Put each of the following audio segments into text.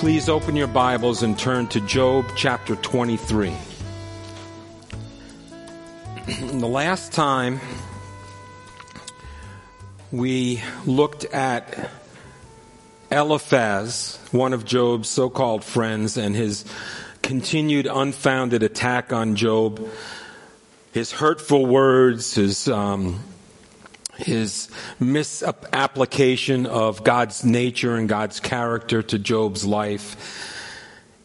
Please open your Bibles and turn to Job chapter 23. the last time we looked at Eliphaz, one of Job's so called friends, and his continued unfounded attack on Job, his hurtful words, his um, his misapplication of God's nature and God's character to Job's life,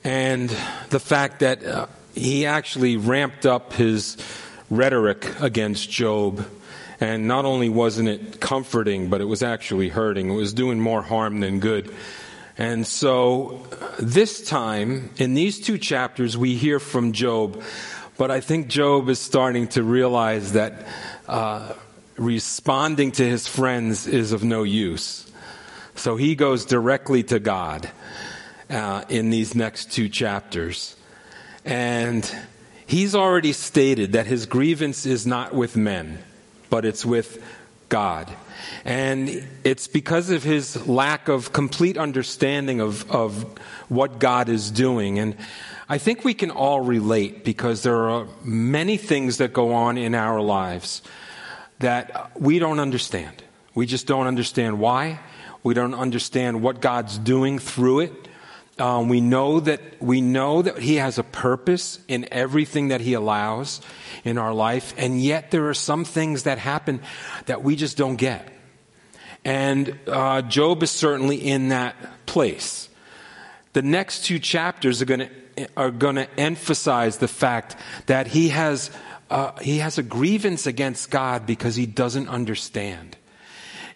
and the fact that uh, he actually ramped up his rhetoric against Job. And not only wasn't it comforting, but it was actually hurting. It was doing more harm than good. And so, this time, in these two chapters, we hear from Job. But I think Job is starting to realize that uh, responding to his friends is of no use. So he goes directly to God uh, in these next two chapters. And he's already stated that his grievance is not with men, but it's with God. And it's because of his lack of complete understanding of, of what God is doing. And I think we can all relate because there are many things that go on in our lives that we don't understand. We just don't understand why. We don't understand what God's doing through it. Um, we know that we know that He has a purpose in everything that He allows in our life, and yet there are some things that happen that we just don't get. And uh, Job is certainly in that place. The next two chapters are going to are going to emphasize the fact that he has uh, he has a grievance against God because he doesn't understand.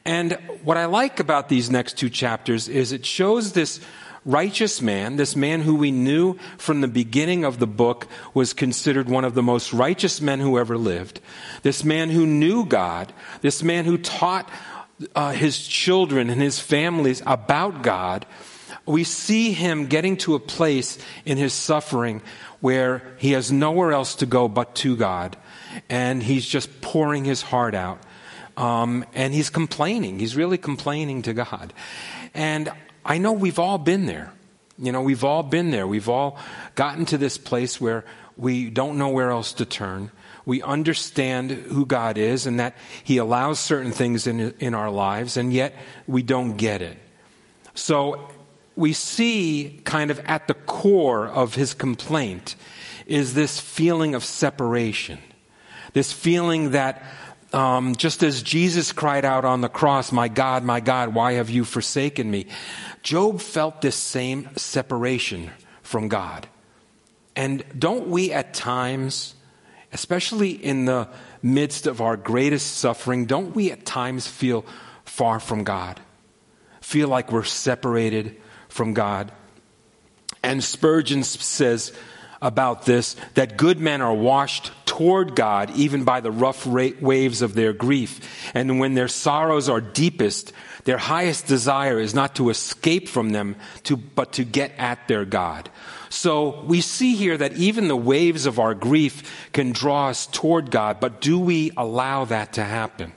And what I like about these next two chapters is it shows this righteous man, this man who we knew from the beginning of the book was considered one of the most righteous men who ever lived, this man who knew God, this man who taught uh, his children and his families about God. We see him getting to a place in his suffering where he has nowhere else to go but to God. And he's just pouring his heart out. Um, and he's complaining. He's really complaining to God. And I know we've all been there. You know, we've all been there. We've all gotten to this place where we don't know where else to turn. We understand who God is and that He allows certain things in, in our lives, and yet we don't get it. So we see kind of at the core of his complaint is this feeling of separation. This feeling that um, just as Jesus cried out on the cross, My God, my God, why have you forsaken me? Job felt this same separation from God. And don't we at times, especially in the midst of our greatest suffering, don't we at times feel far from God? Feel like we're separated from God. And Spurgeon says about this that good men are washed toward God even by the rough waves of their grief. And when their sorrows are deepest, their highest desire is not to escape from them, to, but to get at their God. So we see here that even the waves of our grief can draw us toward God, but do we allow that to happen?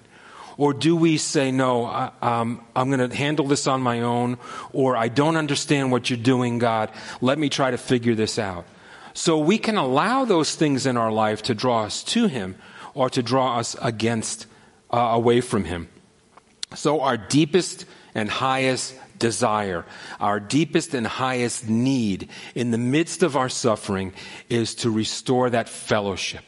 Or do we say, no, I, um, I'm going to handle this on my own, or I don't understand what you're doing, God. Let me try to figure this out. So we can allow those things in our life to draw us to Him or to draw us against, uh, away from Him. So our deepest and highest desire, our deepest and highest need in the midst of our suffering is to restore that fellowship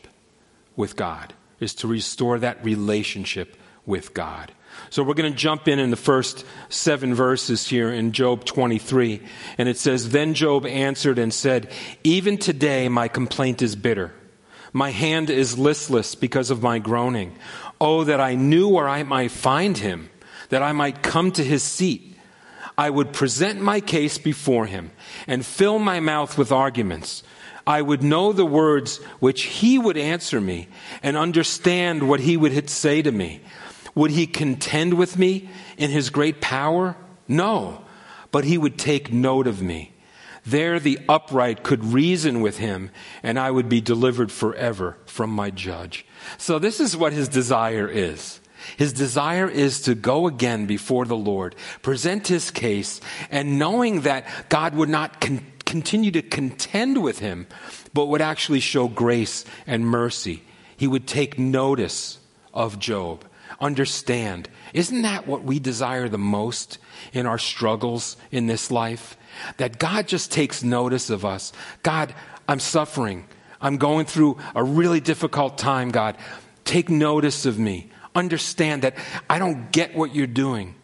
with God, is to restore that relationship with God. So we're going to jump in in the first seven verses here in Job 23. And it says, Then Job answered and said, Even today my complaint is bitter. My hand is listless because of my groaning. Oh, that I knew where I might find him, that I might come to his seat. I would present my case before him and fill my mouth with arguments. I would know the words which he would answer me and understand what he would say to me. Would he contend with me in his great power? No, but he would take note of me. There the upright could reason with him, and I would be delivered forever from my judge. So this is what his desire is. His desire is to go again before the Lord, present his case, and knowing that God would not con- continue to contend with him, but would actually show grace and mercy. He would take notice of Job, understand. Isn't that what we desire the most in our struggles in this life? That God just takes notice of us. God, I'm suffering. I'm going through a really difficult time, God. Take notice of me. Understand that I don't get what you're doing,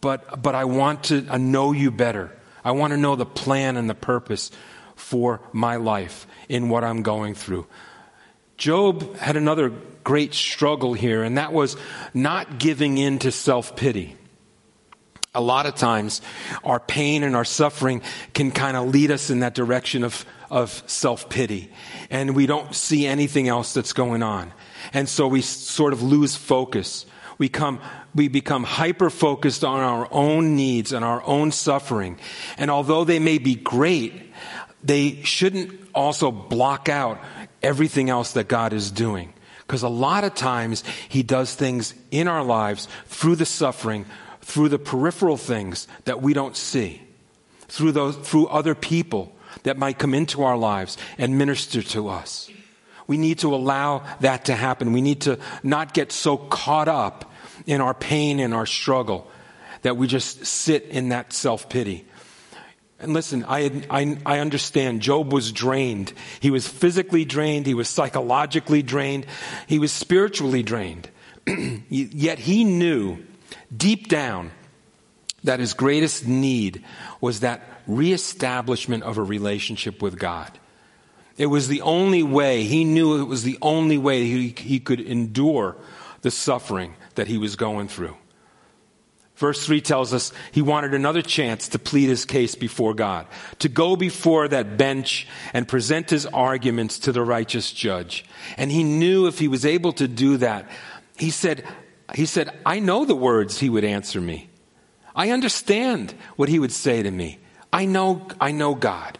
but, but I want to I know you better. I want to know the plan and the purpose for my life in what I'm going through. Job had another great struggle here, and that was not giving in to self pity. A lot of times, our pain and our suffering can kind of lead us in that direction of, of self pity, and we don't see anything else that's going on. And so we sort of lose focus. We, come, we become hyper focused on our own needs and our own suffering. And although they may be great, they shouldn't also block out everything else that God is doing. Because a lot of times He does things in our lives through the suffering, through the peripheral things that we don't see, through, those, through other people that might come into our lives and minister to us. We need to allow that to happen. We need to not get so caught up in our pain and our struggle that we just sit in that self pity. And listen, I, I, I, understand Job was drained. He was physically drained. He was psychologically drained. He was spiritually drained. Yet he knew deep down that his greatest need was that reestablishment of a relationship with God. It was the only way, he knew it was the only way he, he could endure the suffering that he was going through. Verse 3 tells us he wanted another chance to plead his case before God, to go before that bench and present his arguments to the righteous judge. And he knew if he was able to do that, he said, he said, I know the words he would answer me. I understand what he would say to me. I know, I know God.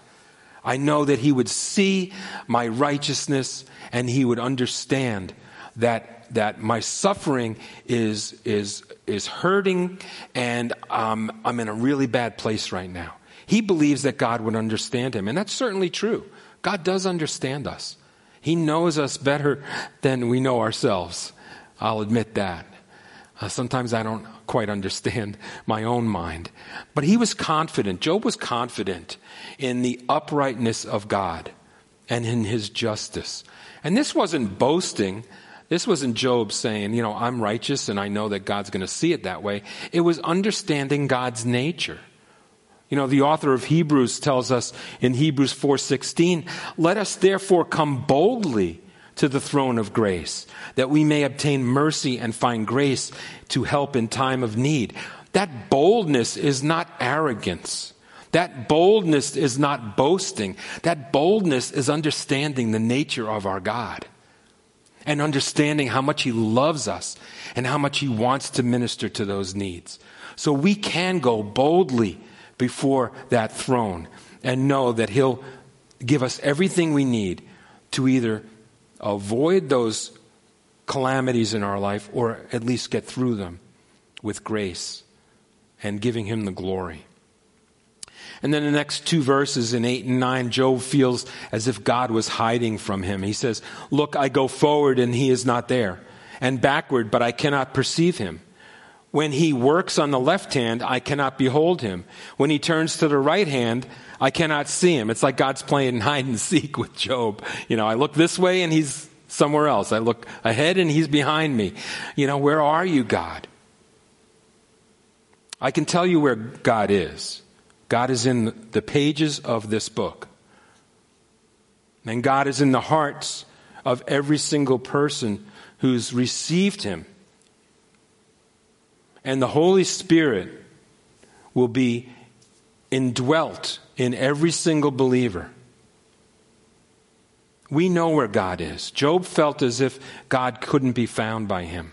I know that he would see my righteousness and he would understand that, that my suffering is, is, is hurting and um, I'm in a really bad place right now. He believes that God would understand him, and that's certainly true. God does understand us. He knows us better than we know ourselves. I'll admit that. Uh, sometimes I don't quite understand my own mind. But he was confident. Job was confident in the uprightness of God and in his justice. And this wasn't boasting. This wasn't Job saying, you know, I'm righteous and I know that God's going to see it that way. It was understanding God's nature. You know, the author of Hebrews tells us in Hebrews 4:16, "Let us therefore come boldly to the throne of grace, that we may obtain mercy and find grace to help in time of need. That boldness is not arrogance. That boldness is not boasting. That boldness is understanding the nature of our God and understanding how much He loves us and how much He wants to minister to those needs. So we can go boldly before that throne and know that He'll give us everything we need to either avoid those calamities in our life or at least get through them with grace and giving Him the glory. And then the next two verses in 8 and 9, Job feels as if God was hiding from him. He says, Look, I go forward and he is not there, and backward, but I cannot perceive him. When he works on the left hand, I cannot behold him. When he turns to the right hand, I cannot see him. It's like God's playing hide and seek with Job. You know, I look this way and he's somewhere else. I look ahead and he's behind me. You know, where are you, God? I can tell you where God is. God is in the pages of this book. And God is in the hearts of every single person who's received Him. And the Holy Spirit will be indwelt in every single believer. We know where God is. Job felt as if God couldn't be found by him.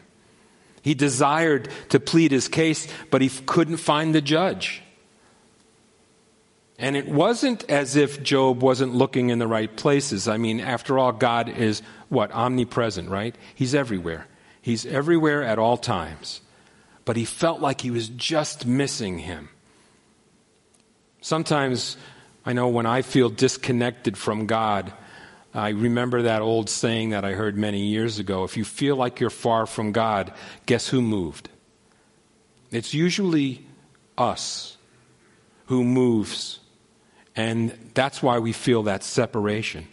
He desired to plead his case, but he couldn't find the judge. And it wasn't as if Job wasn't looking in the right places. I mean, after all, God is what? Omnipresent, right? He's everywhere. He's everywhere at all times. But he felt like he was just missing him. Sometimes I know when I feel disconnected from God, I remember that old saying that I heard many years ago if you feel like you're far from God, guess who moved? It's usually us who moves. And that's why we feel that separation.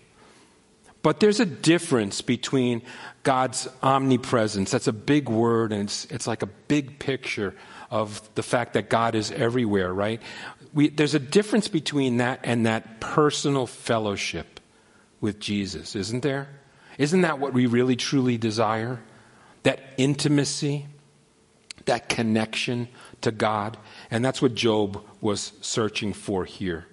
But there's a difference between God's omnipresence. That's a big word, and it's, it's like a big picture of the fact that God is everywhere, right? We, there's a difference between that and that personal fellowship with Jesus, isn't there? Isn't that what we really truly desire? That intimacy, that connection to God. And that's what Job was searching for here.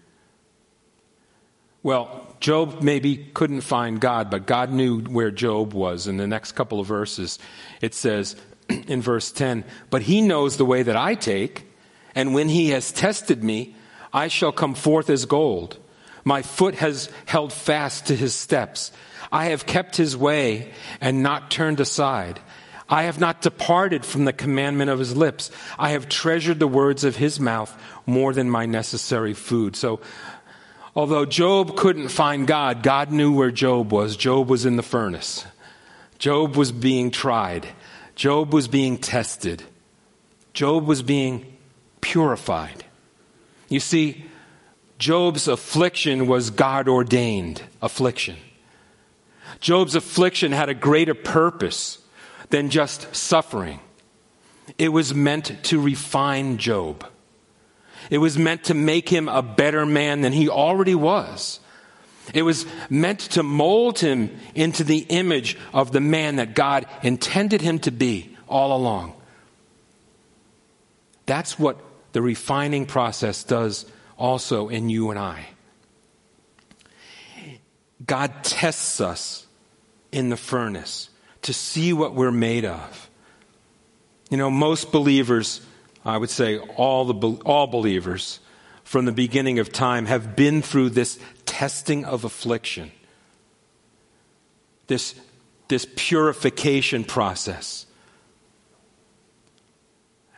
Well, Job maybe couldn't find God, but God knew where Job was. In the next couple of verses, it says in verse 10 But he knows the way that I take, and when he has tested me, I shall come forth as gold. My foot has held fast to his steps. I have kept his way and not turned aside. I have not departed from the commandment of his lips. I have treasured the words of his mouth more than my necessary food. So, although Job couldn't find God, God knew where Job was. Job was in the furnace. Job was being tried. Job was being tested. Job was being purified. You see, Job's affliction was God ordained affliction. Job's affliction had a greater purpose than just suffering. It was meant to refine Job. It was meant to make him a better man than he already was. It was meant to mold him into the image of the man that God intended him to be all along. That's what the refining process does also in you and I. God tests us in the furnace to see what we're made of. You know, most believers, I would say all, the, all believers from the beginning of time have been through this testing of affliction, this, this purification process.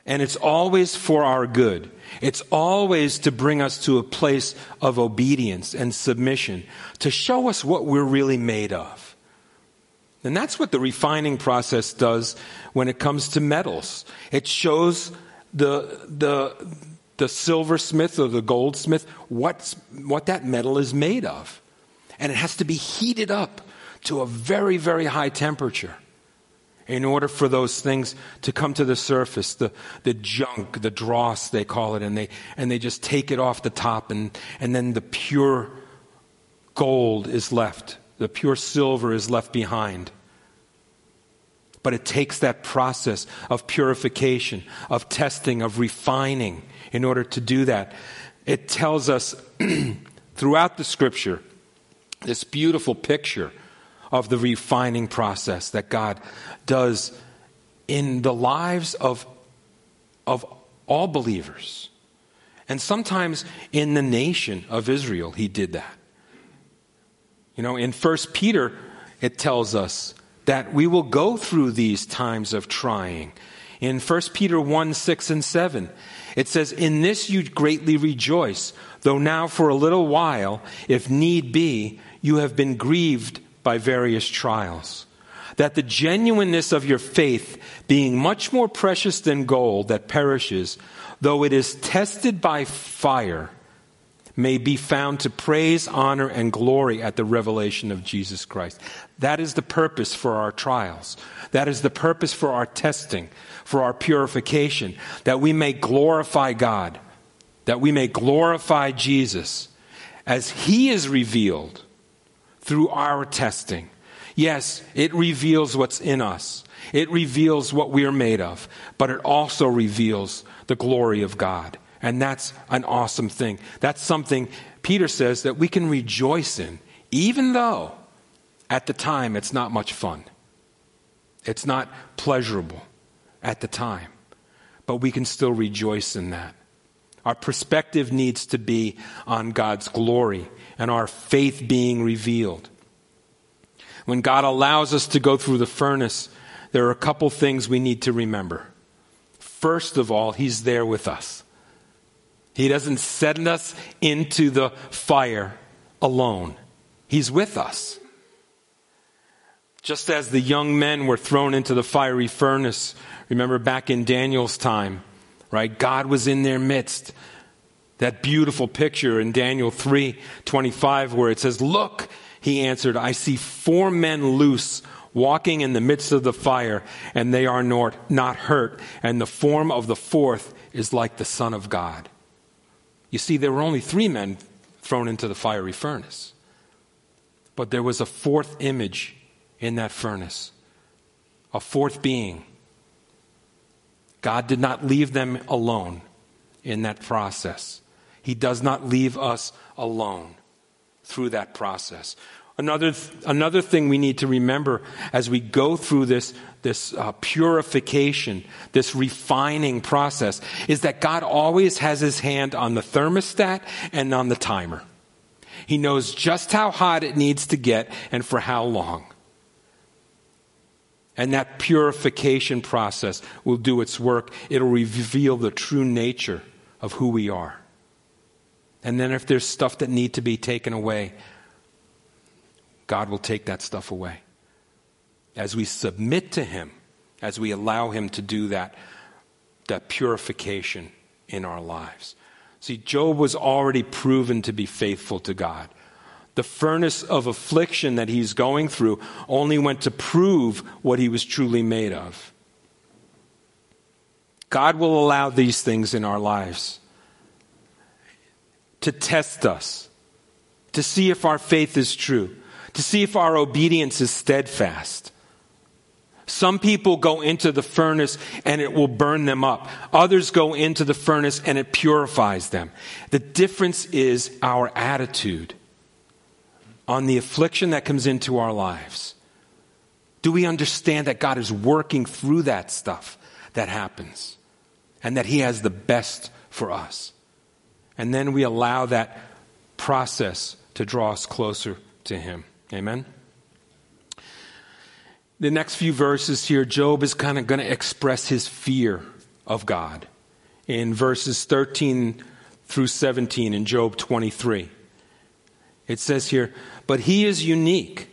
And it's always for our good. It's always to bring us to a place of obedience and submission, to show us what we're really made of. And that's what the refining process does when it comes to metals. It shows the, the, the silversmith or the goldsmith what's, what that metal is made of. And it has to be heated up to a very, very high temperature in order for those things to come to the surface, the, the junk, the dross, they call it, and they, and they just take it off the top, and, and then the pure gold is left. The pure silver is left behind. But it takes that process of purification, of testing, of refining in order to do that. It tells us throughout the scripture this beautiful picture of the refining process that God does in the lives of, of all believers. And sometimes in the nation of Israel, he did that. You know, in 1 Peter, it tells us that we will go through these times of trying. In 1 Peter 1 6 and 7, it says, In this you greatly rejoice, though now for a little while, if need be, you have been grieved by various trials. That the genuineness of your faith, being much more precious than gold that perishes, though it is tested by fire, may be found to praise, honor, and glory at the revelation of Jesus Christ. That is the purpose for our trials. That is the purpose for our testing, for our purification, that we may glorify God, that we may glorify Jesus as He is revealed through our testing. Yes, it reveals what's in us. It reveals what we are made of, but it also reveals the glory of God. And that's an awesome thing. That's something Peter says that we can rejoice in, even though At the time, it's not much fun. It's not pleasurable at the time, but we can still rejoice in that. Our perspective needs to be on God's glory and our faith being revealed. When God allows us to go through the furnace, there are a couple things we need to remember. First of all, He's there with us. He doesn't send us into the fire alone, He's with us. Just as the young men were thrown into the fiery furnace, remember back in Daniel's time, right? God was in their midst. That beautiful picture in Daniel 3 25, where it says, Look, he answered, I see four men loose walking in the midst of the fire, and they are not, not hurt, and the form of the fourth is like the Son of God. You see, there were only three men thrown into the fiery furnace, but there was a fourth image in that furnace, a fourth being. God did not leave them alone in that process. He does not leave us alone through that process. Another, another thing we need to remember as we go through this, this uh, purification, this refining process, is that God always has his hand on the thermostat and on the timer. He knows just how hot it needs to get and for how long. And that purification process will do its work. It'll reveal the true nature of who we are. And then if there's stuff that need to be taken away, God will take that stuff away. As we submit to Him, as we allow Him to do that, that purification in our lives. See, Job was already proven to be faithful to God the furnace of affliction that he's going through only went to prove what he was truly made of. God will allow these things in our lives to test us, to see if our faith is true, to see if our obedience is steadfast. Some people go into the furnace and it will burn them up. Others go into the furnace and it purifies them. The difference is our attitude on the affliction that comes into our lives? Do we understand that God is working through that stuff that happens and that He has the best for us? And then we allow that process to draw us closer to Him. Amen? The next few verses here, Job is kind of going to express his fear of God in verses 13 through 17 in Job 23. It says here, but he is unique.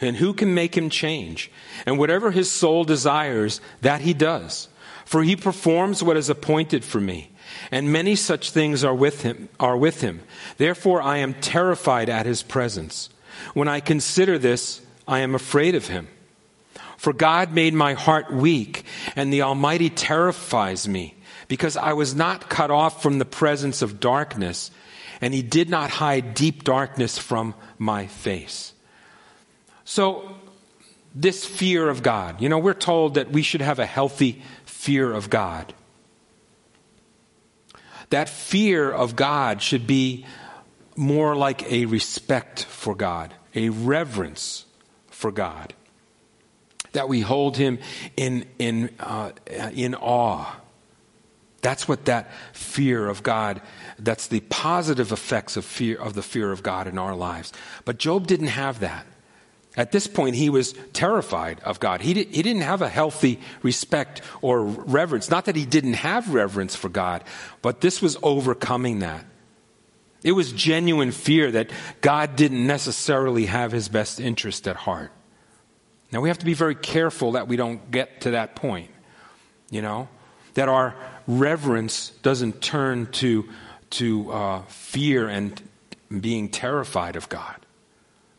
And who can make him change? And whatever his soul desires, that he does. For he performs what is appointed for me. And many such things are with him, are with him. Therefore I am terrified at his presence. When I consider this, I am afraid of him. For God made my heart weak, and the Almighty terrifies me, because I was not cut off from the presence of darkness, and he did not hide deep darkness from my face. So, this fear of God, you know, we're told that we should have a healthy fear of God. That fear of God should be more like a respect for God, a reverence for God. That we hold Him in, in, uh, in awe. That's what that fear of God that's the positive effects of fear of the fear of God in our lives. But Job didn't have that. At this point, he was terrified of God. He, he didn't have a healthy respect or reverence. Not that he didn't have reverence for God, but this was overcoming that. It was genuine fear that God didn't necessarily have his best interest at heart. Now, we have to be very careful that we don't get to that point, you know, that our reverence doesn't turn to to uh, fear and being terrified of God.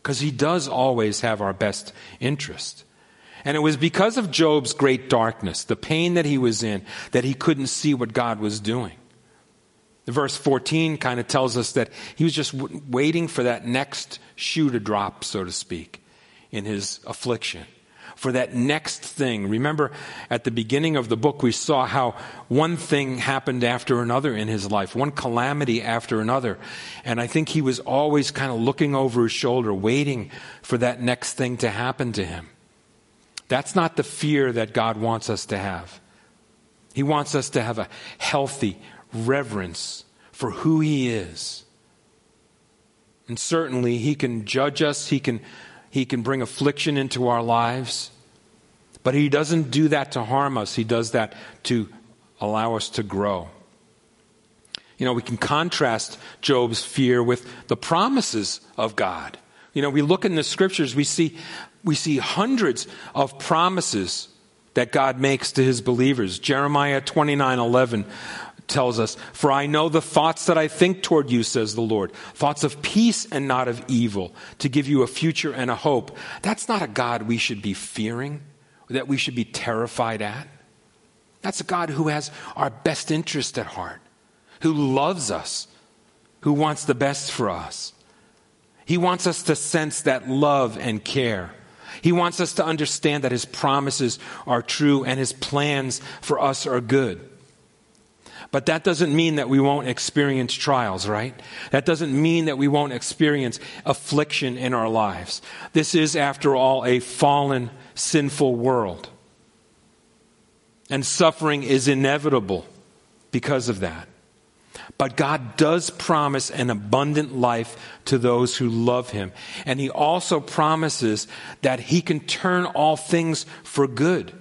Because he does always have our best interest. And it was because of Job's great darkness, the pain that he was in, that he couldn't see what God was doing. Verse 14 kind of tells us that he was just w- waiting for that next shoe to drop, so to speak, in his affliction. for that next thing. Remember, at the beginning of the book, we saw how one thing happened after another in his life, one calamity after another. And I think he was always kind of looking over his shoulder, waiting for that next thing to happen to him. That's not the fear that God wants us to have. He wants us to have a healthy reverence for who He is. And certainly, He can judge us, He can he can bring affliction into our lives. But He doesn't do that to harm us, He does that to allow us to grow. You know, we can contrast Job's fear with the promises of God. You know, we look in the scriptures, we see, we see hundreds of promises that God makes to his believers. Jeremiah 29 11 tells us, For I know the thoughts that I think toward you, says the Lord, thoughts of peace and not of evil, to give you a future and a hope. That's not a God we should be fearing, that we should be terrified at. That's a God who has our best interest at heart, who loves us, who wants the best for us. He wants us to sense that love and care. He wants us to understand that His promises are true and His plans for us are good. But that doesn't mean that we won't experience trials, right? That doesn't mean that we won't experience affliction in our lives. This is, after all, a fallen, sinful world. And suffering is inevitable because of that. But God does promise an abundant life to those who love Him. And He also promises that He can turn all things for good.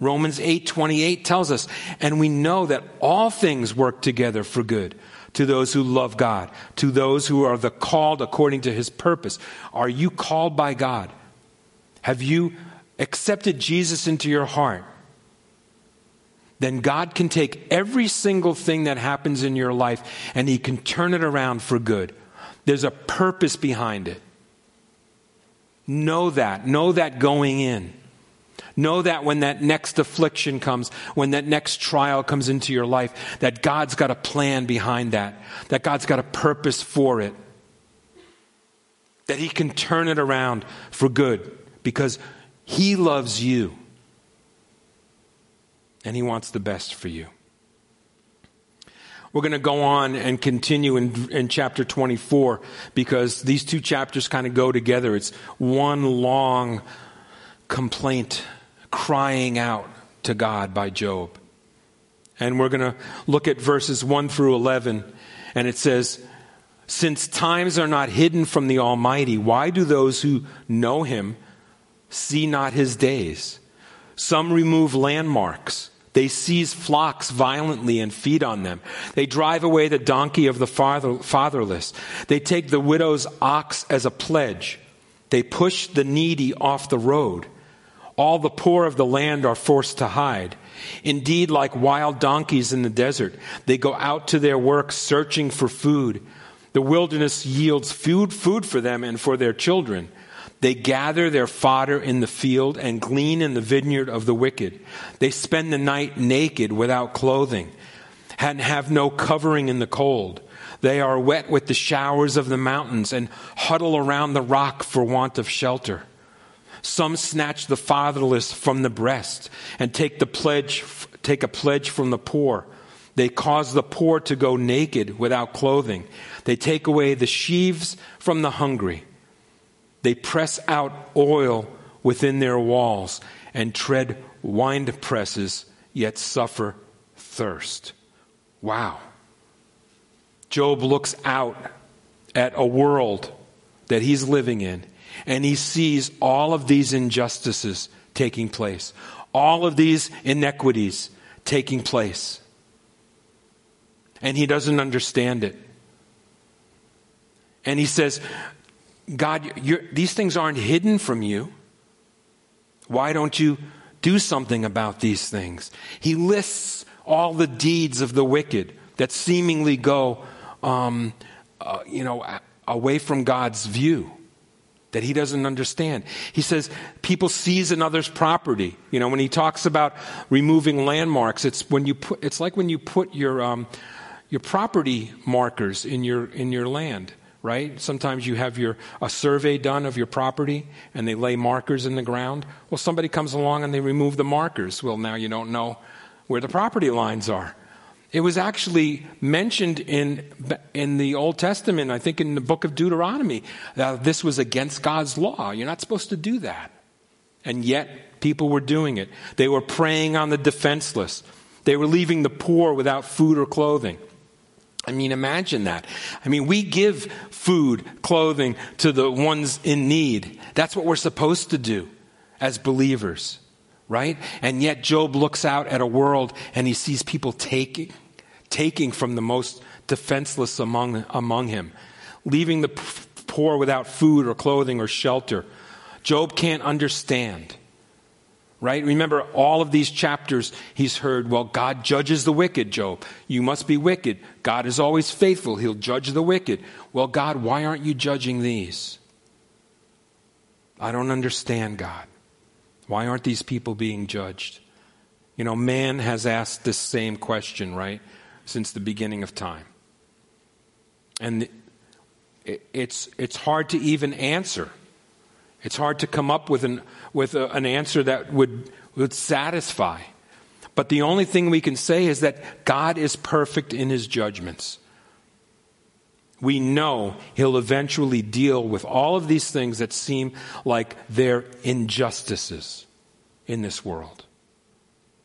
Romans 8:28 tells us, and we know that all things work together for good to those who love God, to those who are the called according to his purpose. Are you called by God? Have you accepted Jesus into your heart? Then God can take every single thing that happens in your life and he can turn it around for good. There's a purpose behind it. Know that. Know that going in. Know that when that next affliction comes, when that next trial comes into your life, that God's got a plan behind that, that God's got a purpose for it, that He can turn it around for good because He loves you and He wants the best for you. We're going to go on and continue in, in chapter 24 because these two chapters kind of go together. It's one long complaint crying out to God by Job. And we're going to look at verses 1 through 11, and it says, Since times are not hidden from the Almighty, why do those who know him see not his days? Some remove landmarks. They seize flocks violently and feed on them. They drive away the donkey of the father, fatherless. They take the widow's ox as a pledge. They push the needy off the road. All the poor of the land are forced to hide. Indeed, like wild donkeys in the desert, they go out to their work searching for food. The wilderness yields food, food for them and for their children. They gather their fodder in the field and glean in the vineyard of the wicked. They spend the night naked without clothing and have no covering in the cold. They are wet with the showers of the mountains and huddle around the rock for want of shelter. Some snatch the fatherless from the breast and take the pledge, take a pledge from the poor. They cause the poor to go naked without clothing. They take away the sheaves from the hungry. They press out oil within their walls and tread wine presses, yet suffer thirst. Wow. Job looks out at a world that he's living in and he sees all of these injustices taking place, all of these inequities taking place. And he doesn't understand it. And he says, God, these things aren't hidden from you. Why don't you do something about these things? He lists all the deeds of the wicked that seemingly go, um, uh, you know, away from God's view that he doesn't understand. He says people seize another's property. You know, when he talks about removing landmarks, it's when you put, it's like when you put your, um, your property markers in your, in your land. right? Sometimes you have your a survey done of your property and they lay markers in the ground. Well, somebody comes along and they remove the markers. Well, now you don't know where the property lines are. It was actually mentioned in in the Old Testament, I think in the book of Deuteronomy, that this was against God's law. You're not supposed to do that. And yet people were doing it. They were preying on the defenseless. They were leaving the poor without food or clothing. I mean, imagine that. I mean, we give food, clothing to the ones in need. That's what we're supposed to do as believers, right? And yet Job looks out at a world and he sees people taking, taking from the most defenseless among, among him, leaving the poor without food or clothing or shelter. Job can't understand right? Remember, all of these chapters, he's heard, well, God judges the wicked, Job. You must be wicked. God is always faithful. He'll judge the wicked. Well, God, why aren't you judging these? I don't understand, God. Why aren't these people being judged? You know, man has asked this same question, right, since the beginning of time. And it's, it's hard to even answer. It's hard to come up with an, with a, an answer that would, would satisfy. But the only thing we can say is that God is perfect in his judgments. We know he'll eventually deal with all of these things that seem like they're injustices in this world.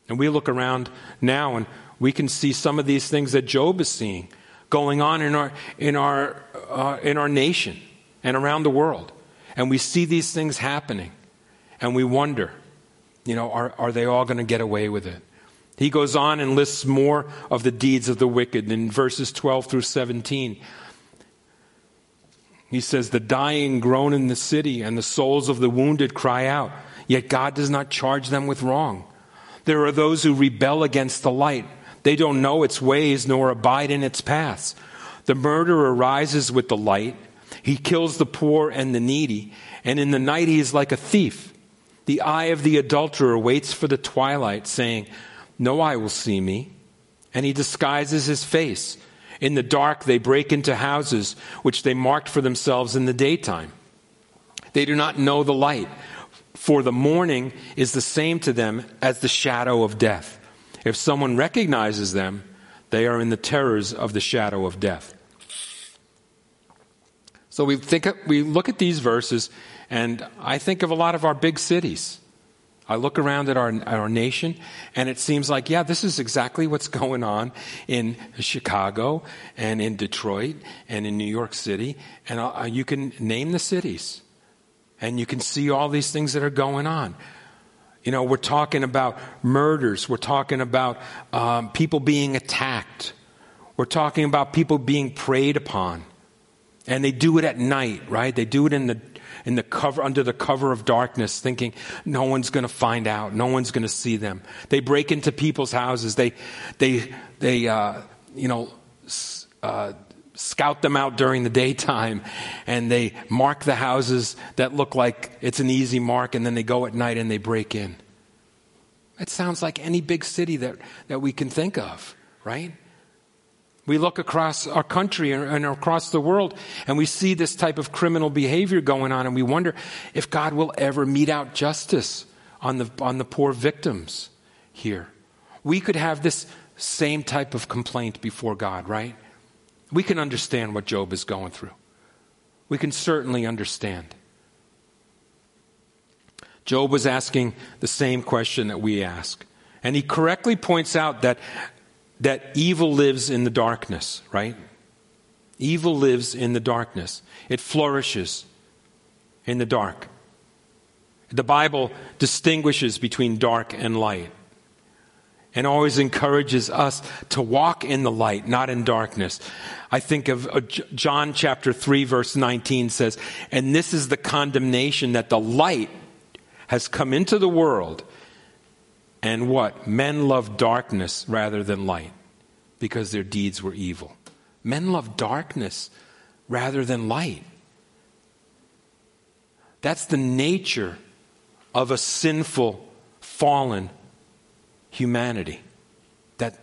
And we look around now and we can see some of these things that Job is seeing going on in our, in our, uh, in our nation and around the world. And we see these things happening. And we wonder, you know, are, are they all going to get away with it? He goes on and lists more of the deeds of the wicked in verses 12 through 17. He says, The dying groan in the city, and the souls of the wounded cry out, yet God does not charge them with wrong. There are those who rebel against the light. They don't know its ways nor abide in its paths. The murderer rises with the light. He kills the poor and the needy, and in the night he is like a thief. The eye of the adulterer waits for the twilight, saying, No eye will see me. And he disguises his face. In the dark, they break into houses which they marked for themselves in the daytime. They do not know the light, for the morning is the same to them as the shadow of death. If someone recognizes them, they are in the terrors of the shadow of death. So we think we look at these verses and I think of a lot of our big cities. I look around at our, our nation, and it seems like, yeah, this is exactly what's going on in Chicago and in Detroit and in New York City. And uh, you can name the cities, and you can see all these things that are going on. You know, we're talking about murders, we're talking about um, people being attacked, we're talking about people being preyed upon. And they do it at night, right? They do it in the in the cover, under the cover of darkness, thinking no one's going to find out, no one's going to see them. They break into people's houses. They, they, they, uh, you know, uh, scout them out during the daytime, and they mark the houses that look like it's an easy mark, and then they go at night and they break in. It sounds like any big city that, that we can think of, right? We look across our country and across the world and we see this type of criminal behavior going on and we wonder if God will ever mete out justice on the, on the poor victims here. We could have this same type of complaint before God, right? We can understand what Job is going through. We can certainly understand. Job was asking the same question that we ask. And he correctly points out that that evil lives in the darkness, right? Evil lives in the darkness. It flourishes in the dark. The Bible distinguishes between dark and light and always encourages us to walk in the light, not in darkness. I think of uh, John chapter 3 verse 19 says, and this is the condemnation that the light has come into the world and what? Men love darkness rather than light because their deeds were evil. Men love darkness rather than light. That's the nature of a sinful, fallen humanity. That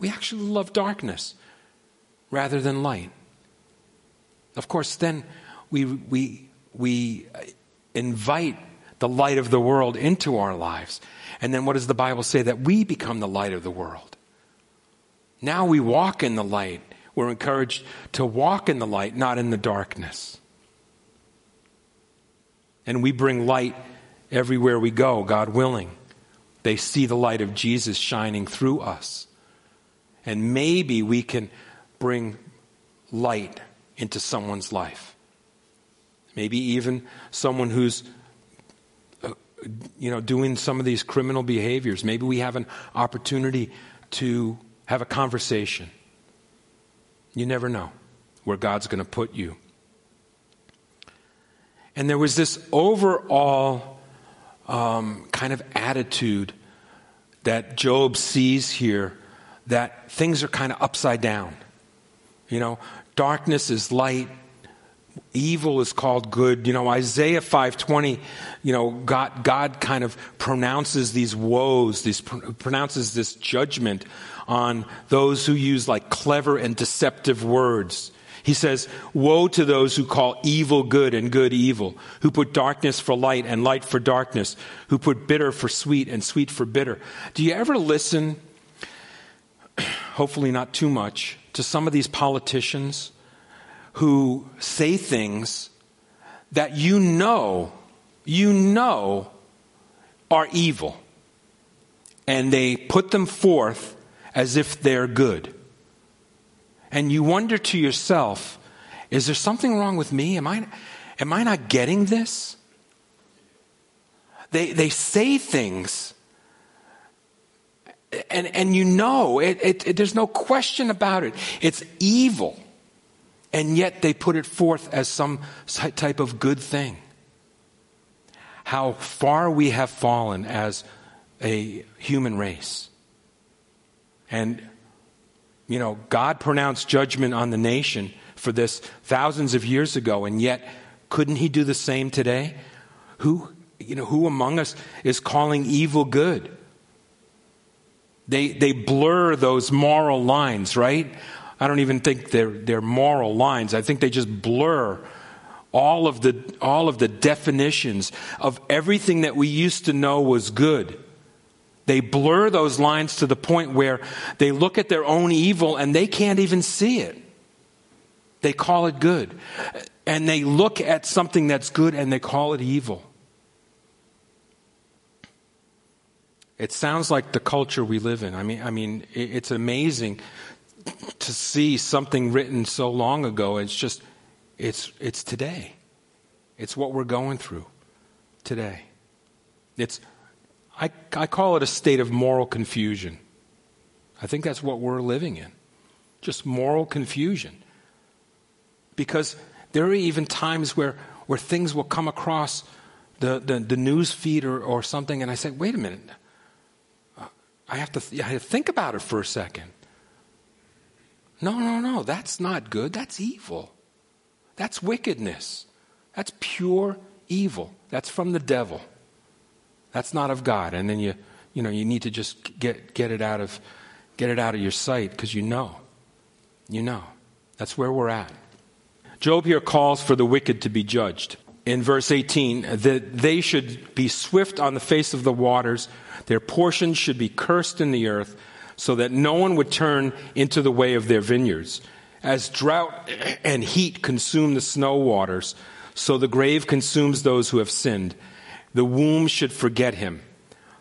we actually love darkness rather than light. of course, then we, we, we invite the light of the world into our lives. And then what does the Bible say? That we become the light of the world. Now we walk in the light. We're encouraged to walk in the light, not in the darkness. And we bring light everywhere we go, God willing. They see the light of Jesus shining through us. And maybe we can bring light into someone's life. Maybe even someone who's you know doing some of these criminal behaviors. Maybe we have an opportunity to have a conversation. You never know where God's going to put you. And there was this overall um, kind of attitude that Job sees here that things are kind of upside down. You know, darkness is light, evil is called good. You know, Isaiah 5:20, you know, God God kind of pronounces these woes, these pronounces this judgment on those who use like clever and deceptive words. He says, Woe to those who call evil good and good evil, who put darkness for light and light for darkness, who put bitter for sweet and sweet for bitter. Do you ever listen, hopefully not too much, to some of these politicians who say things that you know, you know are evil, and they put them forth as if they're good? and you wonder to yourself, is there something wrong with me? Am I, am I not getting this? They, they say things, and, and you know, it, it, it, there's no question about it. It's evil, and yet they put it forth as some type of good thing. How far we have fallen as a human race. And you know, God pronounced judgment on the nation for this thousands of years ago, and yet couldn't He do the same today? Who, you know, who among us is calling evil good? They, they blur those moral lines, right? I don't even think they're, they're moral lines. I think they just blur all of the, all of the definitions of everything that we used to know was good they blur those lines to the point where they look at their own evil and they can't even see it. They call it good. And they look at something that's good and they call it evil. It sounds like the culture we live in. I mean, I mean, it's amazing to see something written so long ago. It's just, it's, it's today. It's what we're going through today. It's I, I call it a state of moral confusion. I think that's what we're living in. Just moral confusion. Because there are even times where, where things will come across the, the, the news feed or, or something, and I say, wait a minute. Uh, I have, to th- I have to think about it for a second. No, no, no. That's not good. That's evil. That's wickedness. That's pure evil. That's from the devil. That's not of God. And then you, you know, you need to just get, get it out of, get it out of your sight because you know. You know. That's where we're at. Job here calls for the wicked to be judged. In verse 18, that they should be swift on the face of the waters, their portion should be cursed in the earth, so that no one would turn into the way of their vineyards. As drought and heat consume the snow waters, so the grave consumes those who have sinned. The womb should forget him.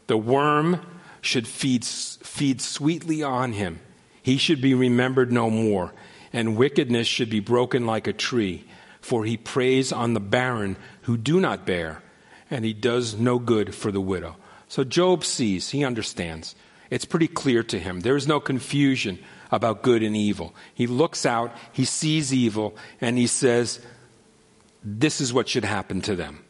The worm should feed, feed sweetly on him. He should be remembered no more, and wickedness should be broken like a tree. For he preys on the barren who do not bear, and he does no good for the widow. So Job sees, he understands. It's pretty clear to him. There is no confusion about good and evil. He looks out, he sees evil, and he says, This is what should happen to them.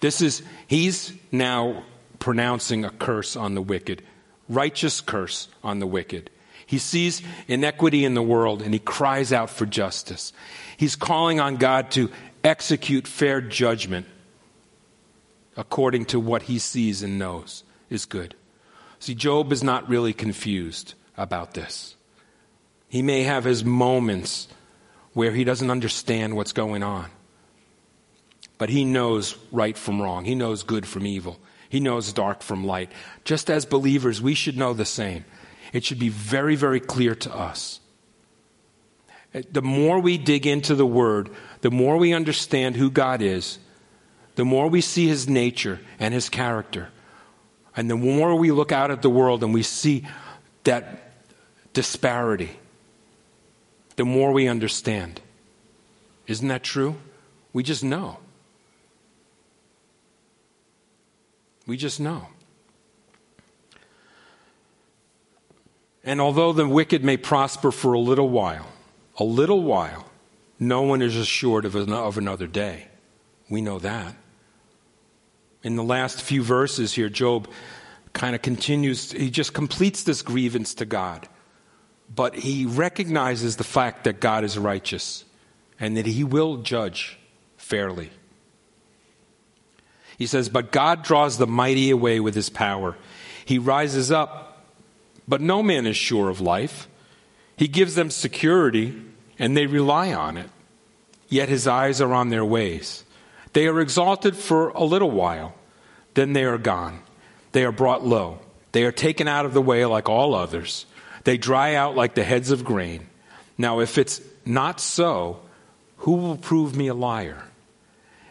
This is, he's now pronouncing a curse on the wicked, righteous curse on the wicked. He sees inequity in the world and he cries out for justice. He's calling on God to execute fair judgment according to what he sees and knows is good. See, Job is not really confused about this. He may have his moments where he doesn't understand what's going on. But he knows right from wrong. He knows good from evil. He knows dark from light. Just as believers, we should know the same. It should be very, very clear to us. The more we dig into the Word, the more we understand who God is, the more we see His nature and His character, and the more we look out at the world and we see that disparity, the more we understand. Isn't that true? We just know. We just know. And although the wicked may prosper for a little while, a little while, no one is assured of, another day. We know that. In the last few verses here, Job kind of continues, he just completes this grievance to God. But he recognizes the fact that God is righteous and that he will judge fairly. He says, But God draws the mighty away with his power. He rises up, but no man is sure of life. He gives them security, and they rely on it. Yet his eyes are on their ways. They are exalted for a little while, then they are gone. They are brought low. They are taken out of the way like all others. They dry out like the heads of grain. Now, if it's not so, who will prove me a liar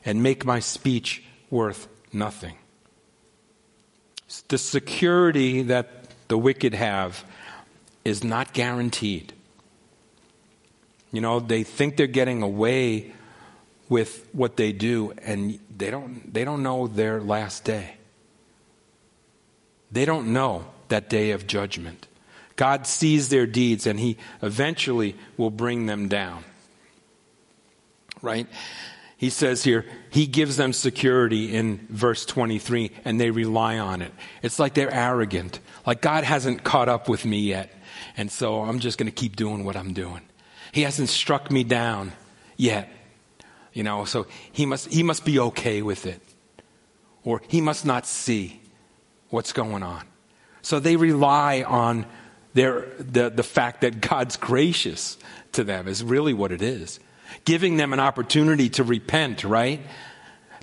and make my speech worth nothing? The security that the wicked have is not guaranteed. You know, they think they're getting away with what they do, and they don't, they don't know their last day. They don't know that day of judgment. God sees their deeds and he eventually will bring them down. Right? He says here, he gives them security in verse 23 and they rely on it. It's like they're arrogant. Like God hasn't caught up with me yet. And so I'm just going to keep doing what I'm doing. He hasn't struck me down yet. You know, so he must, he must be okay with it. Or he must not see what's going on. So they rely on their, the, the fact that God's gracious to them, is really what it is. Giving them an opportunity to repent, right?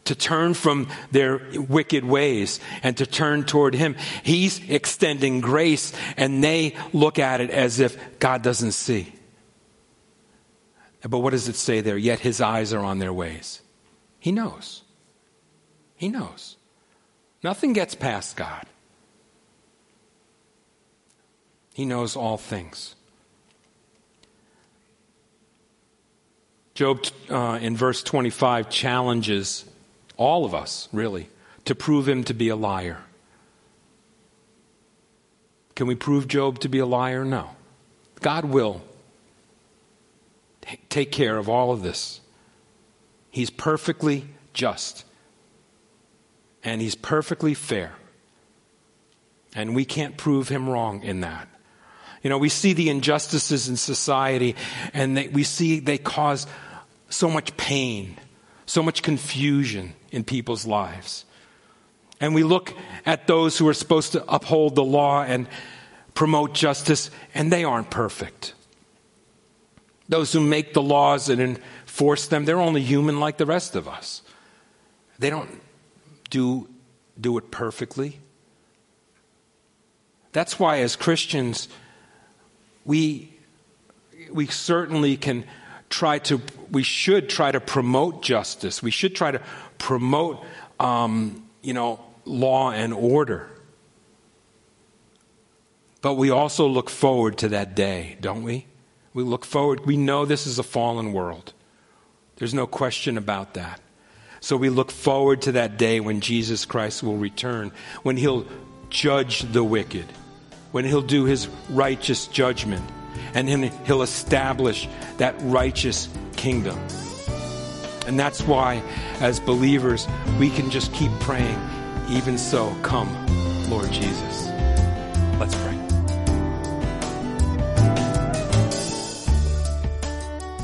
To turn from their wicked ways and to turn toward Him. He's extending grace, and they look at it as if God doesn't see. But what does it say there? Yet His eyes are on their ways. He knows. He knows. Nothing gets past God. He knows all things. Job, uh, in verse 25, challenges all of us, really, to prove him to be a liar. Can we prove Job to be a liar? No. God will take care of all of this. He's perfectly just and he's perfectly fair. And we can't prove him wrong in that. You know, we see the injustices in society and they, we see they cause so much pain, so much confusion in people's lives. And we look at those who are supposed to uphold the law and promote justice, and they aren't perfect. Those who make the laws and enforce them, they're only human like the rest of us. They don't do, do it perfectly. That's why, as Christians, we, we certainly can try to, we should try to promote justice. We should try to promote, um, you know, law and order. But we also look forward to that day, don't we? We look forward. We know this is a fallen world. There's no question about that. So we look forward to that day when Jesus Christ will return, when he'll judge the wicked, when he'll do his righteous judgment, and then he'll establish that righteous kingdom. And that's why, as believers, we can just keep praying, even so, come, Lord Jesus. Let's pray.